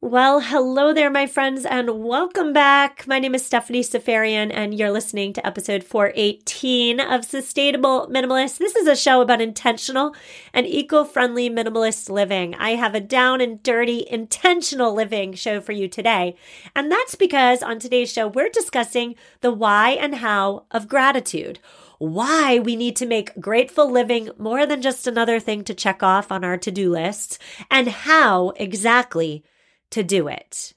Well, hello there, my friends, and welcome back. My name is Stephanie Seferian, and you're listening to episode 418 of Sustainable Minimalist. This is a show about intentional and eco friendly minimalist living. I have a down and dirty intentional living show for you today. And that's because on today's show, we're discussing the why and how of gratitude why we need to make grateful living more than just another thing to check off on our to do lists, and how exactly to do it.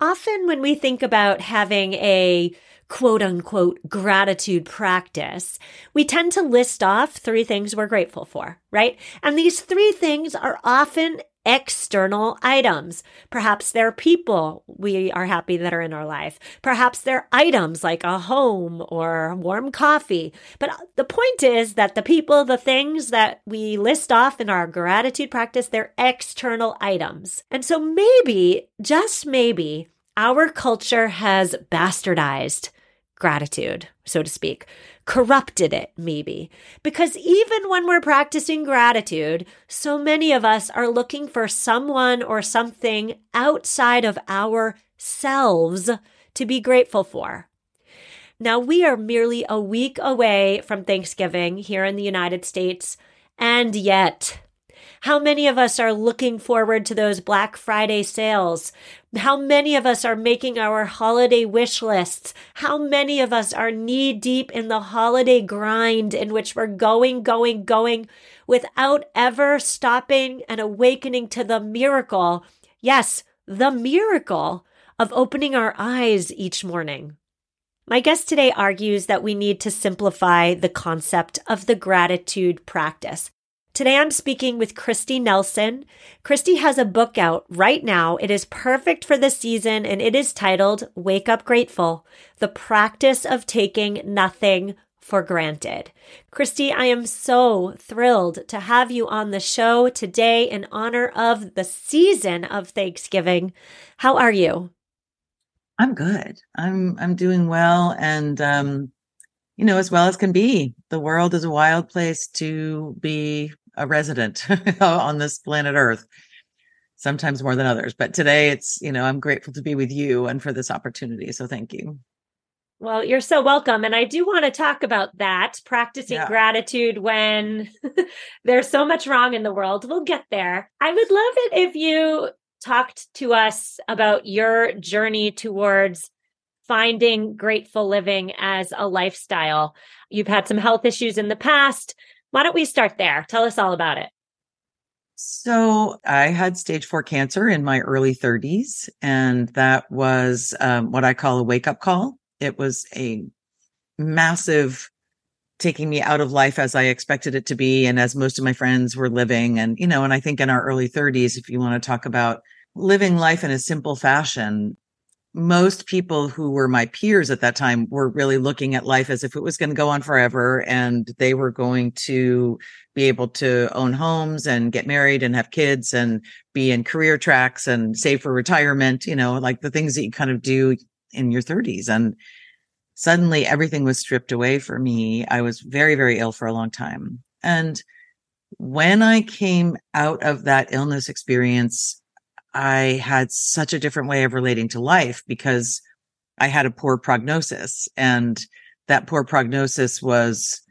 Often, when we think about having a quote unquote gratitude practice, we tend to list off three things we're grateful for, right? And these three things are often external items. Perhaps they're people we are happy that are in our life. Perhaps they're items like a home or warm coffee. But the point is that the people, the things that we list off in our gratitude practice, they're external items. And so maybe, just maybe, our culture has bastardized gratitude, so to speak corrupted it, maybe. Because even when we're practicing gratitude, so many of us are looking for someone or something outside of ourselves to be grateful for. Now, we are merely a week away from Thanksgiving here in the United States, and yet, how many of us are looking forward to those Black Friday sales? How many of us are making our holiday wish lists? How many of us are knee deep in the holiday grind in which we're going, going, going without ever stopping and awakening to the miracle? Yes, the miracle of opening our eyes each morning. My guest today argues that we need to simplify the concept of the gratitude practice. Today I'm speaking with Kristi Nelson. Kristi has a book out right now. It is perfect for the season and it is titled Wake Up Grateful The Practice of Taking Nothing for Granted. Kristi, I am so thrilled to have you on the show today in honor of the season of Thanksgiving. How are you? I'm good. I'm I'm doing well and um you know as well as can be. The world is a wild place to be a resident on this planet Earth, sometimes more than others. But today it's, you know, I'm grateful to be with you and for this opportunity. So thank you. Well, you're so welcome. And I do want to talk about that practicing yeah. gratitude when there's so much wrong in the world. We'll get there. I would love it if you talked to us about your journey towards finding grateful living as a lifestyle. You've had some health issues in the past. Why don't we start there? Tell us all about it. So I had stage four cancer in my early 30s, and that was um, what I call a wake up call. It was a massive taking me out of life as I expected it to be, and as most of my friends were living. And, you know, and I think in our early 30s, if you want to talk about living life in a simple fashion, most people who were my peers at that time were really looking at life as if it was going to go on forever and they were going to be able to own homes and get married and have kids and be in career tracks and save for retirement, you know, like the things that you kind of do in your 30s. And suddenly everything was stripped away for me. I was very, very ill for a long time. And when I came out of that illness experience, I had such a different way of relating to life because I had a poor prognosis and that poor prognosis was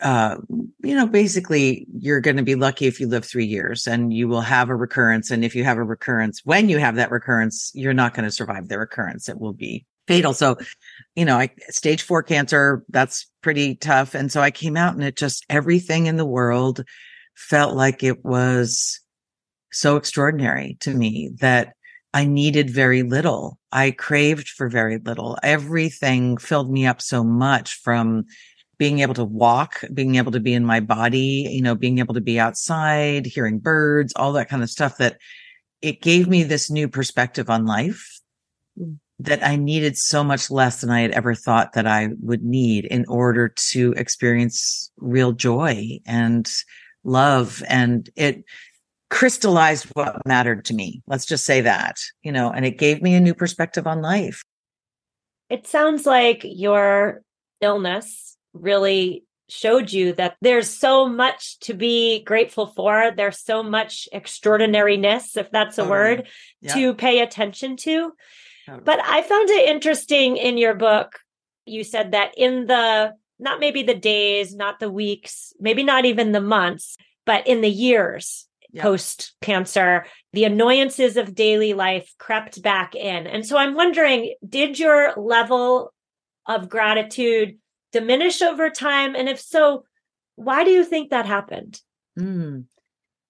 uh, you know, basically, you're going to be lucky if you live three years and you will have a recurrence. And if you have a recurrence, when you have that recurrence, you're not going to survive the recurrence. It will be fatal. So, you know, I stage four cancer, that's pretty tough. And so I came out and it just everything in the world felt like it was so extraordinary to me that I needed very little. I craved for very little. Everything filled me up so much from being able to walk, being able to be in my body, you know, being able to be outside, hearing birds, all that kind of stuff that it gave me this new perspective on life mm. that I needed so much less than I had ever thought that I would need in order to experience real joy and love. And it crystallized what mattered to me. Let's just say that, you know, and it gave me a new perspective on life. It sounds like your illness really showed you that there's so much to be grateful for. There's so much extraordinariness, if that's a totally. word, yeah. to pay attention to. But I found it interesting in your book. You said that in the, not maybe the days, not the weeks, maybe not even the months, but in the years yeah. post cancer, the annoyances of daily life crept back in. And so I'm wondering, did your level of gratitude diminish over time? And if so, why do you think that happened? Mm.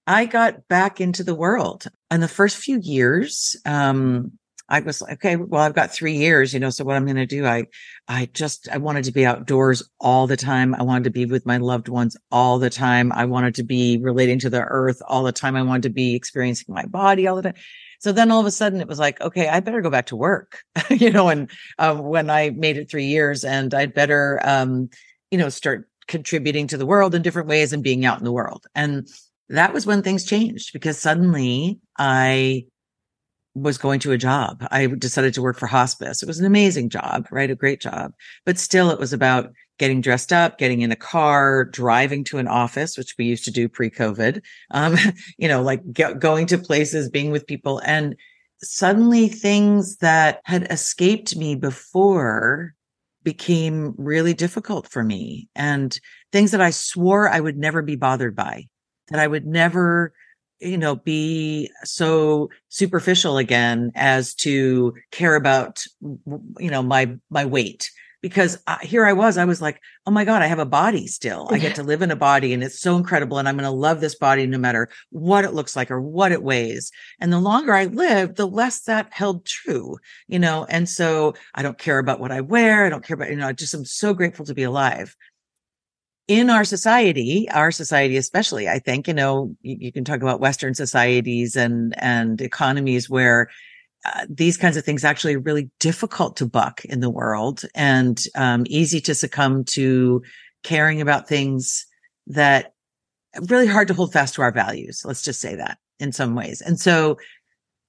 I got back into the world. In the first few years, um, I was like, okay, well, I've got three years, you know, so what I'm going to do, I, I just, I wanted to be outdoors all the time. I wanted to be with my loved ones all the time. I wanted to be relating to the earth all the time. I wanted to be experiencing my body all the time. So then all of a sudden it was like, okay, I better go back to work, you know, and uh, when I made it three years and I'd better, um, you know, start contributing to the world in different ways and being out in the world. And that was when things changed because suddenly I was going to a job. I decided to work for hospice. It was an amazing job, right? A great job, but still it was about getting dressed up, getting in a car, driving to an office, which we used to do pre-COVID. Um, you know, like going to places, being with people and suddenly things that had escaped me before became really difficult for me and things that I swore I would never be bothered by, that I would never you know be so superficial again as to care about you know my my weight because I, here I was, I was like, oh my God, I have a body still. I get to live in a body and it's so incredible. And I'm going to love this body no matter what it looks like or what it weighs. And the longer I lived, the less that held true, you know? And so I don't care about what I wear. I don't care about, you know, I just am so grateful to be alive. In our society, our society especially, I think, you know, you, you can talk about Western societies and, and economies where uh, these kinds of things actually are really difficult to buck in the world and um, easy to succumb to caring about things that really hard to hold fast to our values. Let's just say that in some ways. And so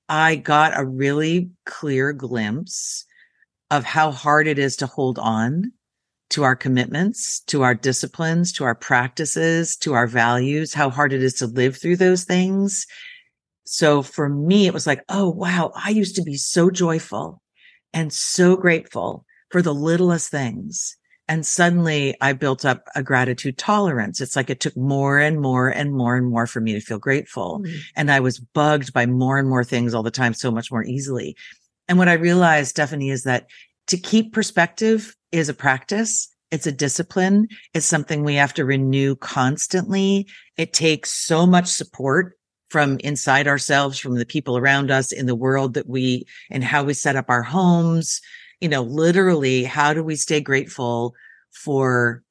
I got a really clear glimpse of how hard it is to hold on to our commitments, to our disciplines, to our practices, to our values, how hard it is to live through those things so for me, it was like, oh, wow, I used to be so joyful and so grateful for the littlest things. And suddenly I built up a gratitude tolerance. It's like it took more and more and more and more for me to feel grateful. Mm-hmm. And I was bugged by more and more things all the time, so much more easily. And what I realized, Stephanie, is that to keep perspective is a practice. It's a discipline. It's something we have to renew constantly. It takes so much support from inside ourselves, from the people around us in the world that we and how we set up our homes. You know, literally, how do we stay grateful for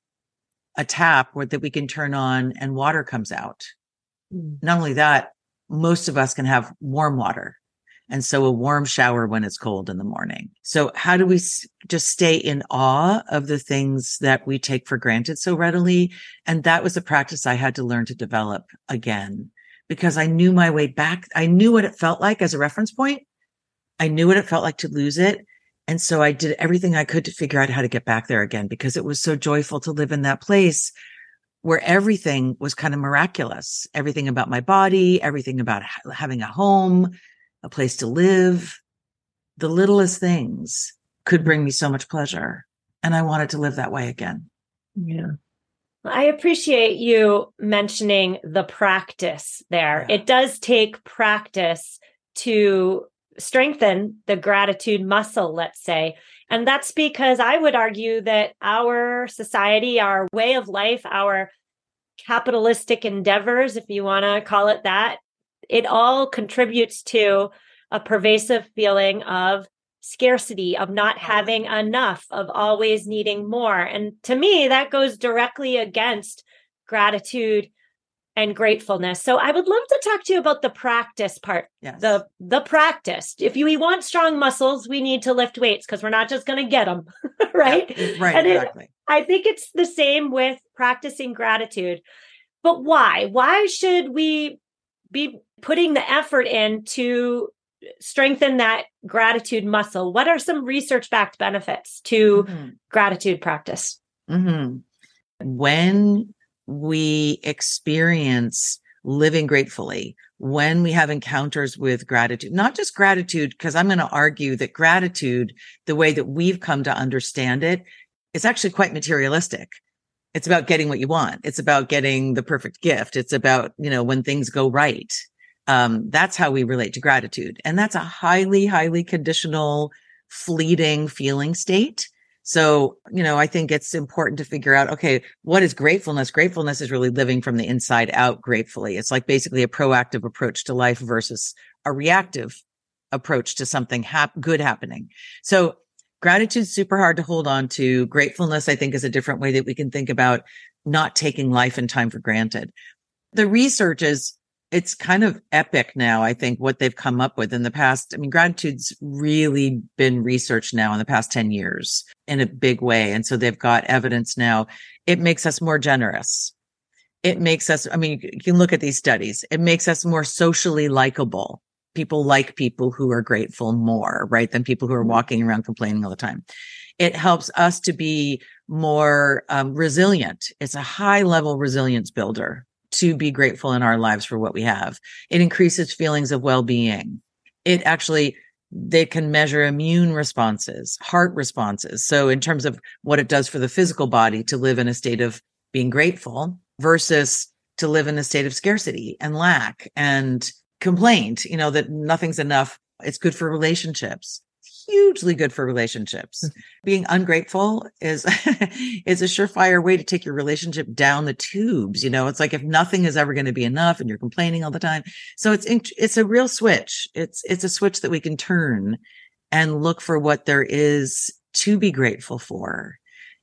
a tap where that we can turn on and water comes out? Mm. Not only that, most of us can have warm water. And so a warm shower when it's cold in the morning. So how do we just stay in awe of the things that we take for granted so readily? And that was a practice I had to learn to develop again because I knew my way back. I knew what it felt like as a reference point. I knew what it felt like to lose it. And so I did everything I could to figure out how to get back there again because it was so joyful to live in that place where everything was kind of miraculous. Everything about my body, everything about having a home, a place to live, the littlest things could bring me so much pleasure. And I wanted to live that way again. Yeah. I appreciate you mentioning the practice there. Yeah. It does take practice to strengthen the gratitude muscle, let's say. And that's because I would argue that our society, our way of life, our capitalistic endeavors, if you want to call it that, it all contributes to a pervasive feeling of scarcity, of not having enough, of always needing more. And to me, that goes directly against gratitude and gratefulness. So I would love to talk to you about the practice part. Yes. The the practice. If you we want strong muscles, we need to lift weights because we're not just going to get them, right? Yeah, right, and exactly. It, I think it's the same with practicing gratitude. But why? Why should we be putting the effort in to strengthen that gratitude muscle? What are some research backed benefits to mm-hmm. gratitude practice? Mm-hmm. When we experience living gratefully when we have encounters with gratitude, not just gratitude, because I'm going to argue that gratitude, the way that we've come to understand it, is actually quite materialistic. It's about getting what you want. It's about getting the perfect gift. It's about, you know, when things go right. Um, that's how we relate to gratitude. And that's a highly, highly conditional, fleeting feeling state. So, you know, I think it's important to figure out, okay, what is gratefulness? Gratefulness is really living from the inside out gratefully. It's like basically a proactive approach to life versus a reactive approach to something hap- good happening. So gratitude's super hard to hold on to. Gratefulness, I think, is a different way that we can think about not taking life and time for granted. The research is it's kind of epic now. I think what they've come up with in the past. I mean, gratitude's really been researched now in the past 10 years in a big way. And so they've got evidence now. It makes us more generous. It makes us, I mean, you can look at these studies. It makes us more socially likable. People like people who are grateful more, right? Than people who are mm-hmm. walking around complaining all the time. It helps us to be more um, resilient. It's a high level resilience builder to be grateful in our lives for what we have. It increases feelings of well-being. It actually they can measure immune responses, heart responses. So in terms of what it does for the physical body to live in a state of being grateful versus to live in a state of scarcity and lack and complaint, you know, that nothing's enough. It's good for relationships hugely good for relationships. Hmm. Being ungrateful is is a surefire way to take your relationship down the tubes. You know, it's like if nothing is ever going to be enough and you're complaining all the time. So it's it's a real switch. It's it's a switch that we can turn and look for what there is to be grateful for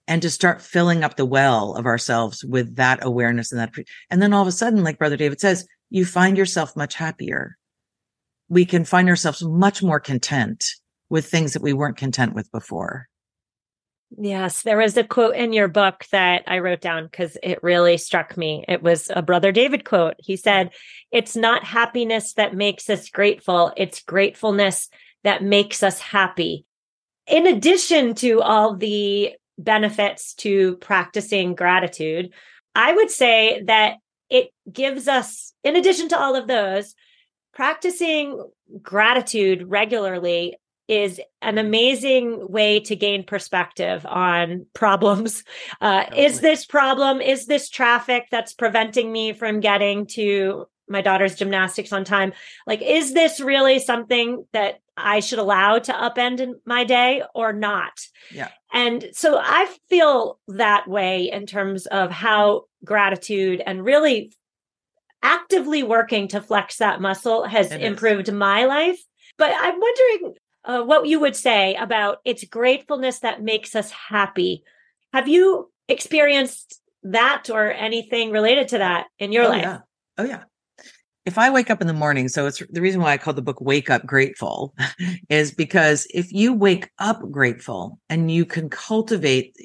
and to start filling up the well of ourselves with that awareness and that and then all of a sudden like brother david says you find yourself much happier we can find ourselves much more content with things that we weren't content with before. Yes, there was a quote in your book that I wrote down because it really struck me. It was a Brother David quote. He said, It's not happiness that makes us grateful, it's gratefulness that makes us happy. In addition to all the benefits to practicing gratitude, I would say that it gives us, in addition to all of those, practicing gratitude regularly is an amazing way to gain perspective on problems. Uh, is this problem, is this traffic that's preventing me from getting to my daughter's gymnastics on time? Like, is this really something that I should allow to upend in my day or not? Yeah. And so I feel that way in terms of how gratitude and really actively working to flex that muscle has it improved is. my life. But I'm wondering uh, what you would say about it's gratefulness that makes us happy. Have you experienced that or anything related to that in your oh, life? Yeah. Oh, yeah. If I wake up in the morning, so it's the reason why I call the book Wake Up Grateful is because if you wake up grateful and you can cultivate,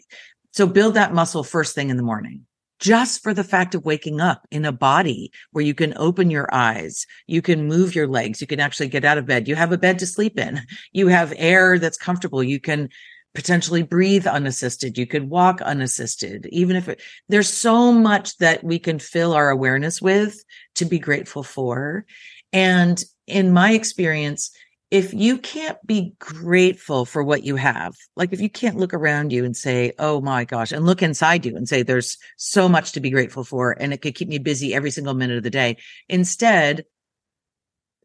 so build that muscle first thing in the morning just for the fact of waking up in a body where you can open your eyes, you can move your legs, you can actually get out of bed. You have a bed to sleep in. You have air that's comfortable. You can potentially breathe unassisted. You could walk unassisted, even if it, there's so much that we can fill our awareness with to be grateful for. And in my experience, if you can't be grateful for what you have, like if you can't look around you and say, Oh my gosh, and look inside you and say, there's so much to be grateful for. And it could keep me busy every single minute of the day. Instead,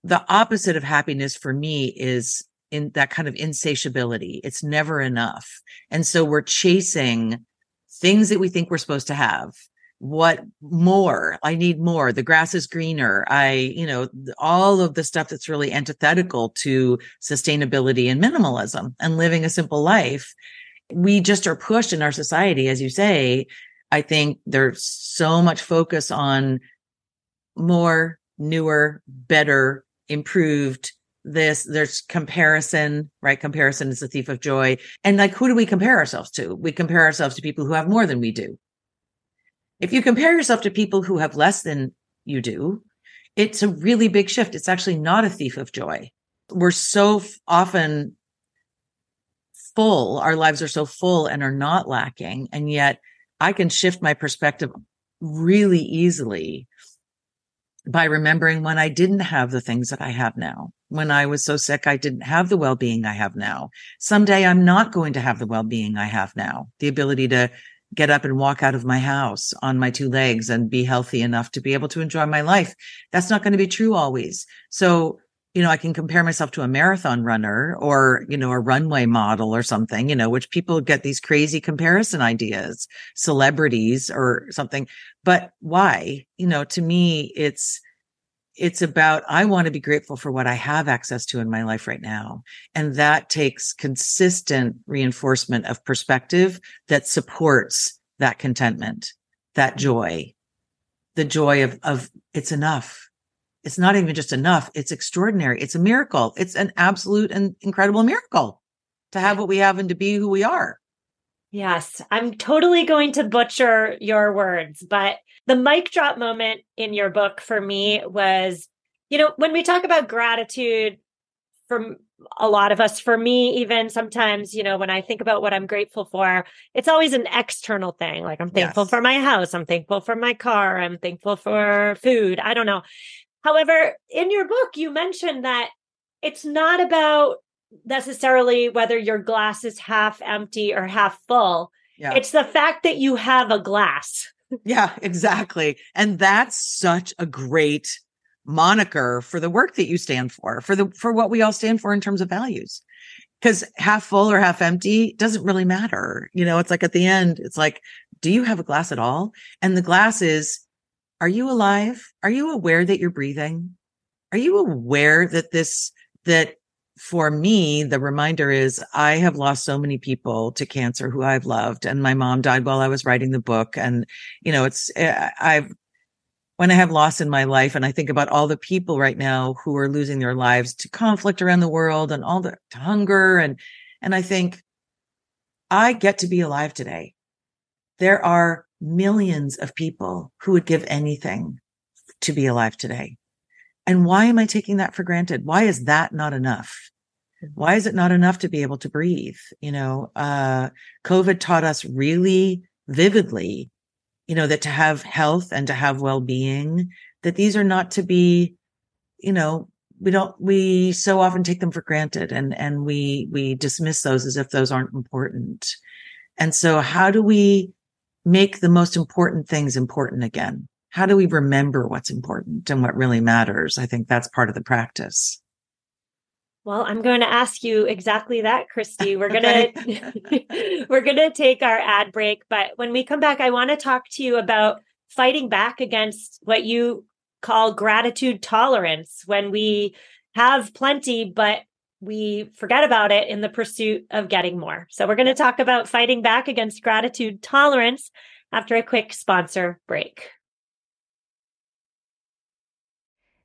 the opposite of happiness for me is in that kind of insatiability. It's never enough. And so we're chasing things that we think we're supposed to have what more? I need more. The grass is greener. I you know all of the stuff that's really antithetical to sustainability and minimalism and living a simple life. We just are pushed in our society as you say i think there's so much focus on more newer better improved this there's comparison right? Comparison is the thief of joy. And like who do we compare ourselves to? We compare ourselves to people who have more than we do if you compare yourself to people who have less than you do, it's a really big shift. It's actually not a thief of joy. We're so often full, our lives are so full and are not lacking. And yet I can shift my perspective really easily by remembering when I didn't have the things that I have now. When I was so sick, I didn't have the well being I have now. Someday I'm not going to have the well being I have now, the ability to get up and walk out of my house on my two legs and be healthy enough to be able to enjoy my life. That's not going to be true always. So, you know, I can compare myself to a marathon runner or, you know, a runway model or something, you know, which people get these crazy comparison ideas, celebrities or something. But why? You know, to me, it's, it's about I want to be grateful for what I have access to in my life right now. And that takes consistent reinforcement of perspective that supports that contentment, that joy, the joy of, of it's enough. It's not even just enough. It's extraordinary. It's a miracle. It's an absolute and incredible miracle to have what we have and to be who we are. Yes, I'm totally going to butcher your words, but the mic drop moment in your book for me was, you know, when we talk about gratitude from a lot of us, for me, even sometimes, you know, when I think about what I'm grateful for, it's always an external thing. Like I'm thankful yes. for my house, I'm thankful for my car, I'm thankful for food. I don't know. However, in your book, you mentioned that it's not about necessarily whether your glass is half empty or half full. Yeah. It's the fact that you have a glass. yeah, exactly. And that's such a great moniker for the work that you stand for, for the for what we all stand for in terms of values. Cuz half full or half empty doesn't really matter. You know, it's like at the end, it's like do you have a glass at all? And the glass is are you alive? Are you aware that you're breathing? Are you aware that this that for me, the reminder is I have lost so many people to cancer who I've loved. And my mom died while I was writing the book. And, you know, it's, eh, I've, when I have loss in my life and I think about all the people right now who are losing their lives to conflict around the world and all the hunger and, and I think I get to be alive today. There are millions of people who would give anything to be alive today. And why am I taking that for granted? Why is that not enough? Why is it not enough to be able to breathe? You know, uh, COVID taught us really vividly, you know, that to have health and to have well being, that these are not to be, you know, we don't, we so often take them for granted and, and we, we dismiss those as if those aren't important. And so how do we make the most important things important again? How do we remember what's important and what really matters? I think that's part of the practice. Well, I'm going to ask you exactly that, Kristi. We're going to we're going to take our ad break, but when we come back I want to talk to you about fighting back against what you call gratitude tolerance when we have plenty but we forget about it in the pursuit of getting more. So we're going to talk about fighting back against gratitude tolerance after a quick sponsor break.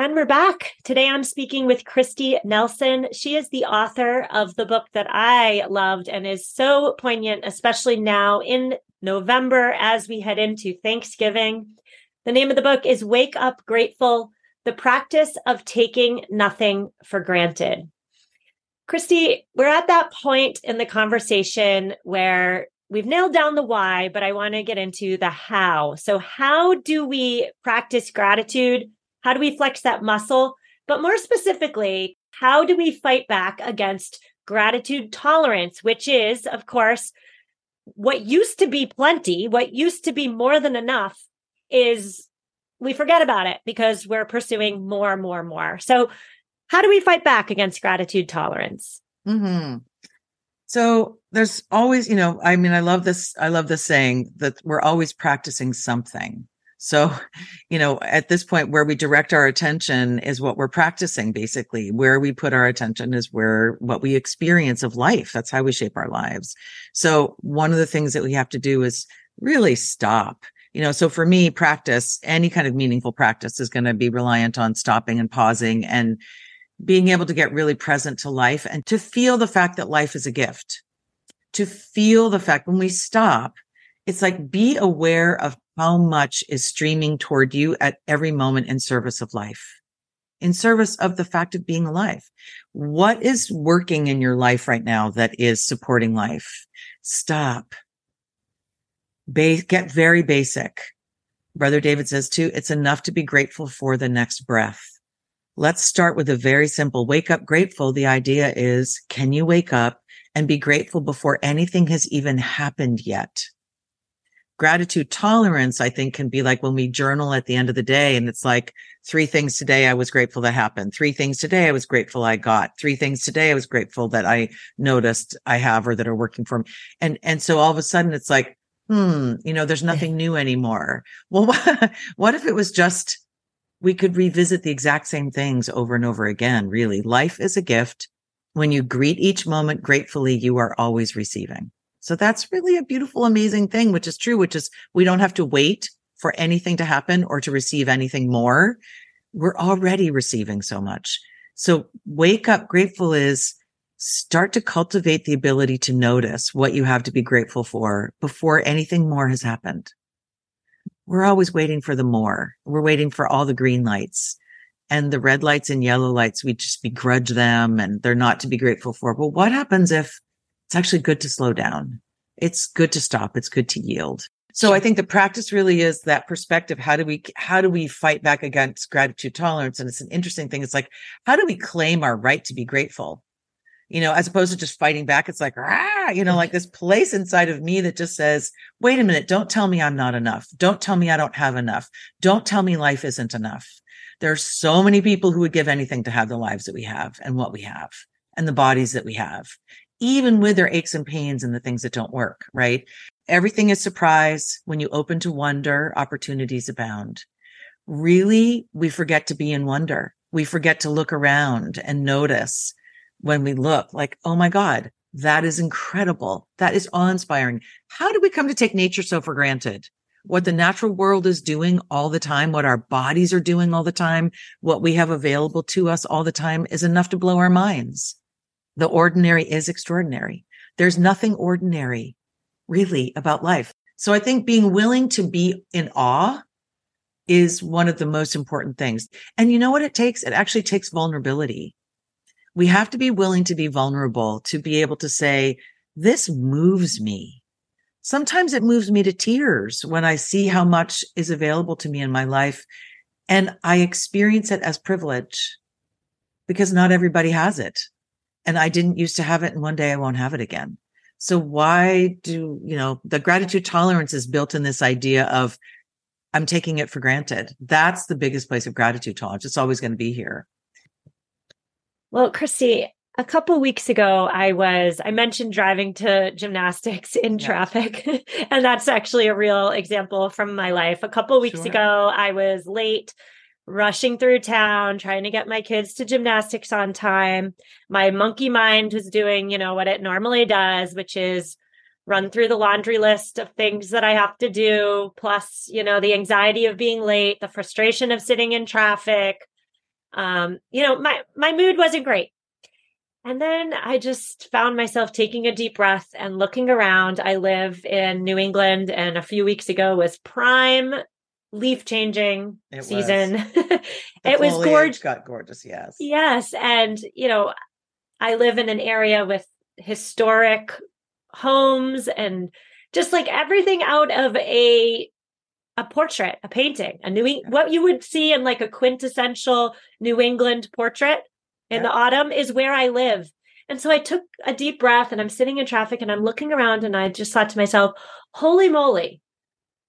And we're back. Today I'm speaking with Kristi Nelson. She is the author of the book that I loved and is so poignant, especially now in November as we head into Thanksgiving. The name of the book is Wake Up Grateful The Practice of Taking Nothing for Granted. Kristi, we're at that point in the conversation where we've nailed down the why, but I want to get into the how. So, how do we practice gratitude? How do we flex that muscle? But more specifically, how do we fight back against gratitude tolerance, which is, of course, what used to be plenty, what used to be more than enough is we forget about it because we're pursuing more, more, more. So, how do we fight back against gratitude tolerance? Mm-hmm. So there's always, you know, I mean, I love this. I love this saying that we're always practicing something. So, you know, at this point where we direct our attention is what we're practicing basically. Where we put our attention is where what we experience of life. That's how we shape our lives. So one of the things that we have to do is really stop. You know, so for me, practice, any kind of meaningful practice is going to be reliant on stopping and pausing and being able to get really present to life and to feel the fact that life is a gift. To feel the fact when we stop, it's like be aware of how much is streaming toward you at every moment in service of life, in service of the fact of being alive. What is working in your life right now that is supporting life? Stop. Ba- get very basic. Brother David says too, it's enough to be grateful for the next breath. Let's start with a very simple wake up grateful. The idea is, can you wake up and be grateful before anything has even happened yet? Gratitude tolerance, I think can be like when we journal at the end of the day and it's like three things today I was grateful that happened. Three things today I was grateful I got. Three things today I was grateful that I noticed I have or that are working for me. And, and so all of a sudden it's like, hmm, you know, there's nothing new anymore. Well, what, what if it was just, we could revisit the exact same things over and over again. Really, life is a gift. When you greet each moment gratefully, you are always receiving. So that's really a beautiful, amazing thing, which is true, which is we don't have to wait for anything to happen or to receive anything more. We're already receiving so much. So wake up grateful is start to cultivate the ability to notice what you have to be grateful for before anything more has happened. We're always waiting for the more. We're waiting for all the green lights and the red lights and yellow lights. We just begrudge them and they're not to be grateful for. But what happens if it's actually good to slow down. It's good to stop. It's good to yield. So I think the practice really is that perspective. How do we, how do we fight back against gratitude tolerance? And it's an interesting thing. It's like, how do we claim our right to be grateful? you know, as opposed to just fighting back. It's like, ah, you know, like this place inside of me that just says, wait a minute, don't tell me I'm not enough. Don't tell me I don't have enough. Don't tell me life isn't enough. There's so many people who would give anything to have the lives that we have and what we have and the bodies that we have, even with their aches and pains and the things that don't work, right? Everything is surprise. When you open to wonder, opportunities abound. Really, we forget to be in wonder. We forget to look around and notice when we look like, oh my God, that is incredible. That is awe inspiring. How do we come to take nature so for granted? What the natural world is doing all the time, what our bodies are doing all the time, what we have available to us all the time is enough to blow our minds. The ordinary is extraordinary. There's nothing ordinary really about life. So I think being willing to be in awe is one of the most important things. And you know what it takes? It actually takes vulnerability. We have to be willing to be vulnerable to be able to say, this moves me. Sometimes it moves me to tears when I see how much is available to me in my life. And I experience it as privilege because not everybody has it. And I didn't used to have it. And one day I won't have it again. So why do, you know, the gratitude tolerance is built in this idea of I'm taking it for granted. That's the biggest place of gratitude tolerance. It's always going to be here. Well, Kristi, a couple weeks ago, I was, I mentioned driving to gymnastics in traffic. and that's actually a real example from my life. A couple weeks sure. ago, I was late rushing through town, trying to get my kids to gymnastics on time. My monkey mind was doing, you know, what it normally does, which is run through the laundry list of things that I have to do, plus, you know, the anxiety of being late, the frustration of sitting in traffic. Um, you know, my my mood wasn't great. And then I just found myself taking a deep breath and looking around. I live in New England and a few weeks ago was prime leaf changing it season. Was. it was gorgeous. Got gorgeous, yes. Yes, and you know, I live in an area with historic homes and just like everything out of a a portrait, a painting, a New yeah. what you would see in like a quintessential New England portrait in yeah. the autumn is where I live. And so I took a deep breath and I'm sitting in traffic and I'm looking around and I just thought to myself, holy moly,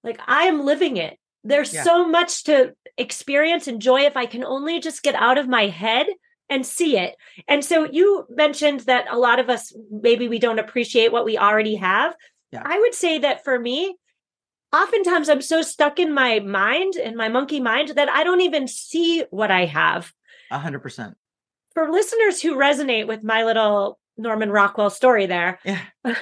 like I am living it. There's yeah. so much to experience, and joy if I can only just get out of my head and see it. And so you mentioned that a lot of us maybe we don't appreciate what we already have. Yeah. I would say that for me, oftentimes I'm so stuck in my mind, in my monkey mind, that I don't even see what I have. A hundred percent. For listeners who resonate with my little Norman Rockwell story there, yeah.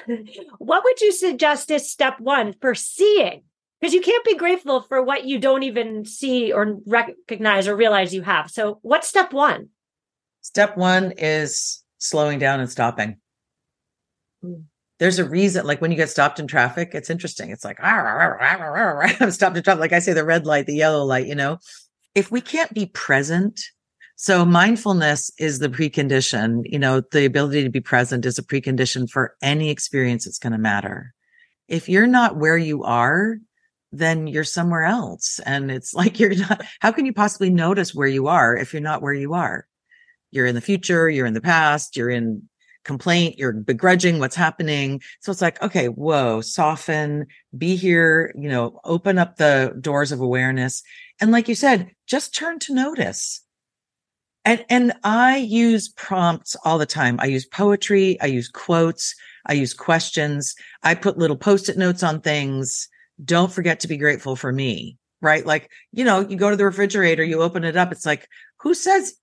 what would you suggest is step one for seeing? Because you can't be grateful for what you don't even see or recognize or realize you have. So, what's step one? Step one is slowing down and stopping. Mm. There's a reason, like when you get stopped in traffic, it's interesting. It's like, I'm stopped in traffic. Like I say, the red light, the yellow light, you know, if we can't be present, so mindfulness is the precondition, you know, the ability to be present is a precondition for any experience that's going to matter. If you're not where you are, then you're somewhere else. And it's like, you're not, how can you possibly notice where you are if you're not where you are? you're in the future, you're in the past, you're in complaint, you're begrudging what's happening. So it's like, okay, whoa, soften, be here, you know, open up the doors of awareness. And like you said, just turn to notice. And, and I use prompts all the time. I use poetry. I use quotes. I use questions. I put little post-it notes on things. Don't forget to be grateful for me, right? Like, you know, you go to the refrigerator, you open it up. It's like, who says,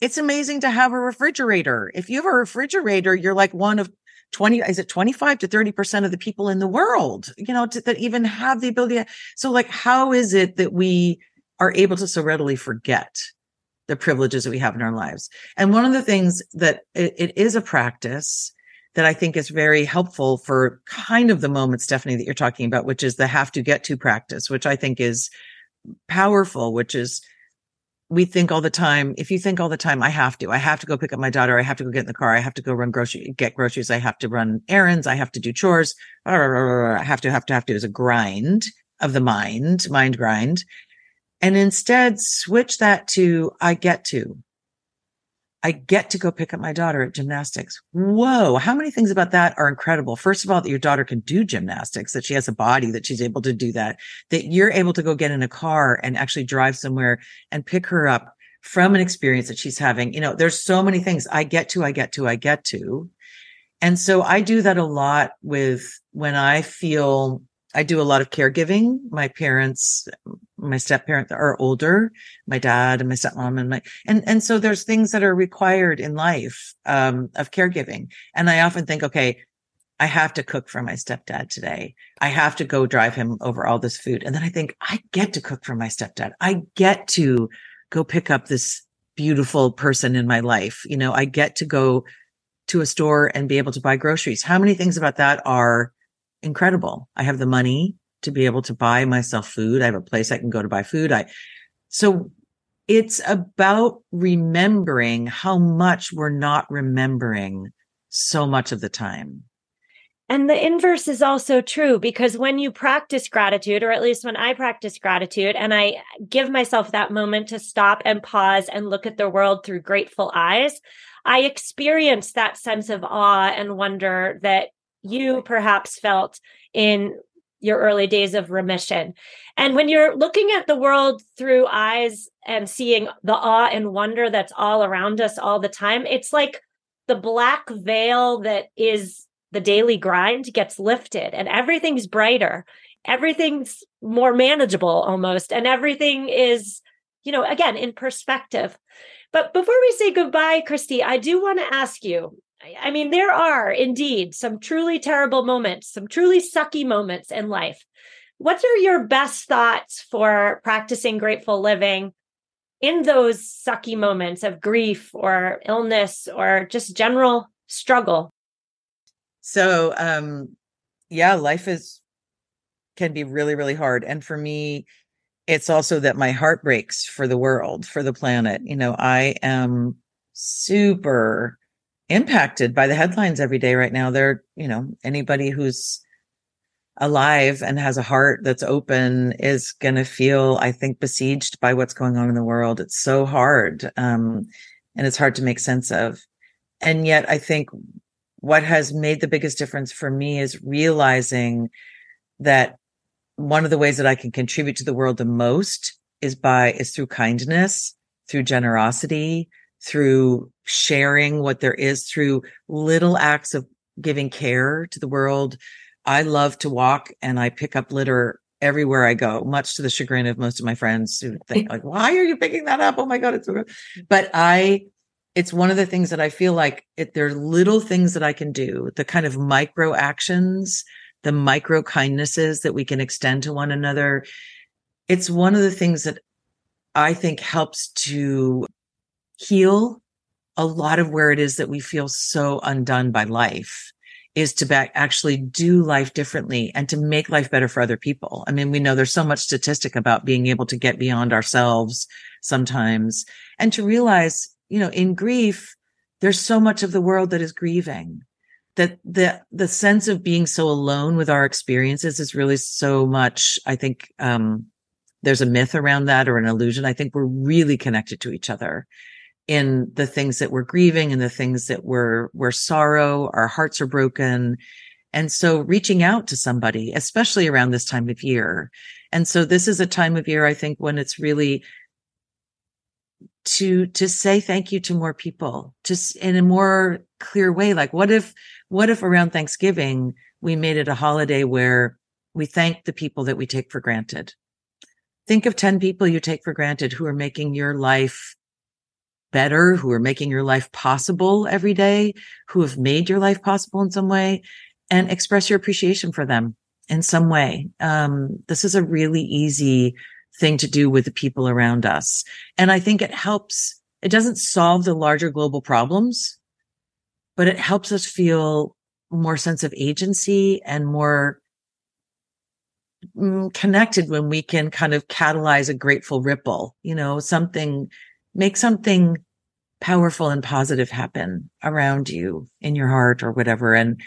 it's amazing to have a refrigerator. If you have a refrigerator, you're like one of 20, is it 25 to 30% of the people in the world, you know, to, that even have the ability. To, so like, how is it that we are able to so readily forget the privileges that we have in our lives? And one of the things that it, it is a practice that I think is very helpful for kind of the moment, Stephanie, that you're talking about, which is the have to get to practice, which I think is powerful, which is we think all the time, if you think all the time, I have to, I have to go pick up my daughter. I have to go get in the car. I have to go run grocery, get groceries. I have to run errands. I have to do chores. I have to, have to, have to is a grind of the mind, mind grind. And instead switch that to I get to. I get to go pick up my daughter at gymnastics. Whoa. How many things about that are incredible? First of all, that your daughter can do gymnastics, that she has a body, that she's able to do that, that you're able to go get in a car and actually drive somewhere and pick her up from an experience that she's having. You know, there's so many things I get to, I get to, I get to. And so I do that a lot with when I feel I do a lot of caregiving. My parents, my step parents are older, my dad and my stepmom and my, and, and so there's things that are required in life, um, of caregiving. And I often think, okay, I have to cook for my stepdad today. I have to go drive him over all this food. And then I think I get to cook for my stepdad. I get to go pick up this beautiful person in my life. You know, I get to go to a store and be able to buy groceries. How many things about that are incredible. I have the money to be able to buy myself food. I have a place I can go to buy food. I, so it's about remembering how much we're not remembering so much of the time. And the inverse is also true because when you practice gratitude, or at least when I practice gratitude and I give myself that moment to stop and pause and look at the world through grateful eyes, I experience that sense of awe and wonder that you perhaps felt in your early days of remission. And when you're looking at the world through eyes and seeing the awe and wonder that's all around us all the time, it's like the black veil that is the daily grind gets lifted and everything's brighter. Everything's more manageable almost. And everything is, you know, again, in perspective. But before we say goodbye, Kristi, I do want to ask you I mean, there are indeed some truly terrible moments, some truly sucky moments in life. What are your best thoughts for practicing grateful living in those sucky moments of grief or illness or just general struggle? So, um, yeah, life is can be really, really hard. And for me, it's also that my heart breaks for the world, for the planet. You know, I am super impacted by the headlines every day right now. They're, you know, anybody who's alive and has a heart that's open is going to feel, I think, besieged by what's going on in the world. It's so hard. Um, and it's hard to make sense of. And yet I think what has made the biggest difference for me is realizing that one of the ways that I can contribute to the world the most is by, is through kindness, through generosity, through sharing what there is through little acts of giving care to the world. I love to walk and I pick up litter everywhere I go, much to the chagrin of most of my friends who think like, why are you picking that up? Oh my God, it's so good. But I, it's one of the things that I feel like there are little things that I can do, the kind of micro actions, the micro kindnesses that we can extend to one another. It's one of the things that I think helps to heal a lot of where it is that we feel so undone by life is to back, actually do life differently and to make life better for other people. I mean, we know there's so much statistic about being able to get beyond ourselves sometimes and to realize, you know, in grief, there's so much of the world that is grieving that the, the sense of being so alone with our experiences is really so much, I think, um, there's a myth around that or an illusion. I think we're really connected to each other in the things that we're grieving and the things that we're, we're sorrow, our hearts are broken. And so reaching out to somebody, especially around this time of year. And so this is a time of year, I think, when it's really to, to say thank you to more people, just in a more clear way. Like what if, what if around Thanksgiving we made it a holiday where we thank the people that we take for granted? Think of 10 people you take for granted who are making your life better, who are making your life possible every day, who have made your life possible in some way and express your appreciation for them in some way. Um, this is a really easy thing to do with the people around us. And I think it helps. It doesn't solve the larger global problems, but it helps us feel more sense of agency and more mm, connected when we can kind of catalyze a grateful ripple, you know, something make something powerful and positive happen around you in your heart or whatever. And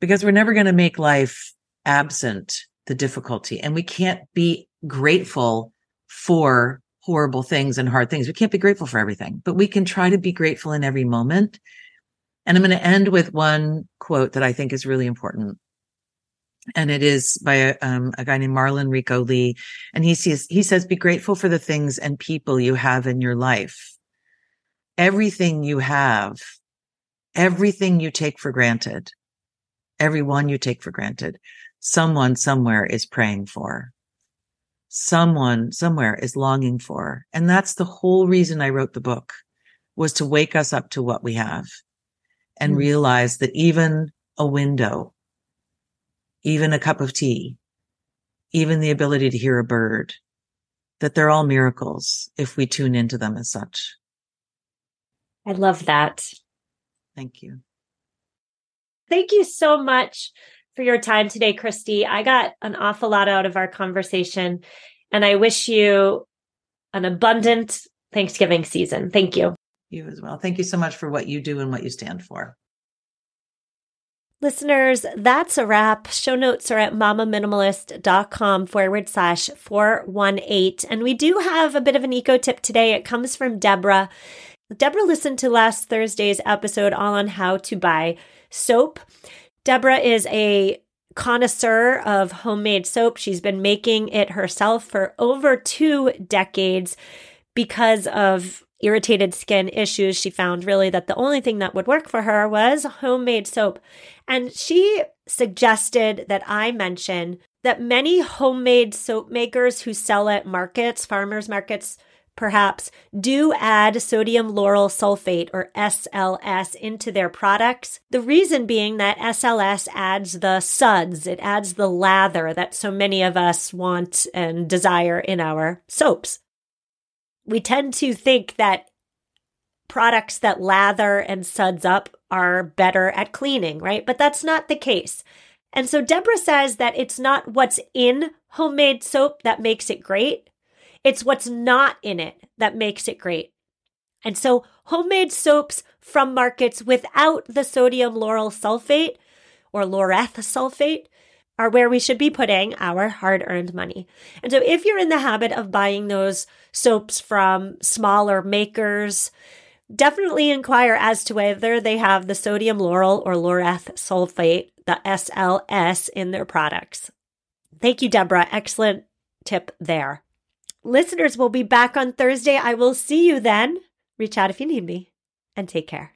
because we're never going to make life absent the difficulty and we can't be grateful for horrible things and hard things. We can't be grateful for everything, but we can try to be grateful in every moment. And I'm going to end with one quote that I think is really important. And it is by a, um, a guy named Marlon Rico Lee. And he says, he says, be grateful for the things and people you have in your life. Everything you have, everything you take for granted, everyone you take for granted, someone somewhere is praying for someone somewhere is longing for. And that's the whole reason I wrote the book was to wake us up to what we have and mm. realize that even a window, even a cup of tea, even the ability to hear a bird, that they're all miracles if we tune into them as such. I love that. Thank you. Thank you so much for your time today, Kristi. I got an awful lot out of our conversation, and I wish you an abundant Thanksgiving season. Thank you. You as well. Thank you so much for what you do and what you stand for. Listeners, that's a wrap. Show notes are at mamaminimalist.com forward slash 418. And we do have a bit of an eco tip today. It comes from Deborah. Deborah listened to last Thursday's episode all on how to buy soap. Deborah is a connoisseur of homemade soap. She's been making it herself for over two decades because of irritated skin issues. She found really that the only thing that would work for her was homemade soap. And she suggested that I mention that many homemade soap makers who sell at markets, farmers markets, perhaps, do add sodium lauryl sulfate or SLS into their products. The reason being that SLS adds the suds, it adds the lather that so many of us want and desire in our soaps. We tend to think that products that lather and suds up are better at cleaning, right? But that's not the case. And so Deborah says that it's not what's in homemade soap that makes it great. It's what's not in it that makes it great. And so homemade soaps from markets without the sodium lauryl sulfate or laureth sulfate are where we should be putting our hard earned money. And so if you're in the habit of buying those soaps from smaller makers, definitely inquire as to whether they have the sodium lauryl or laureth sulfate, the SLS, in their products. Thank you, Deborah. Excellent tip there. Listeners we'll be back on Thursday. I will see you then. Reach out if you need me and take care.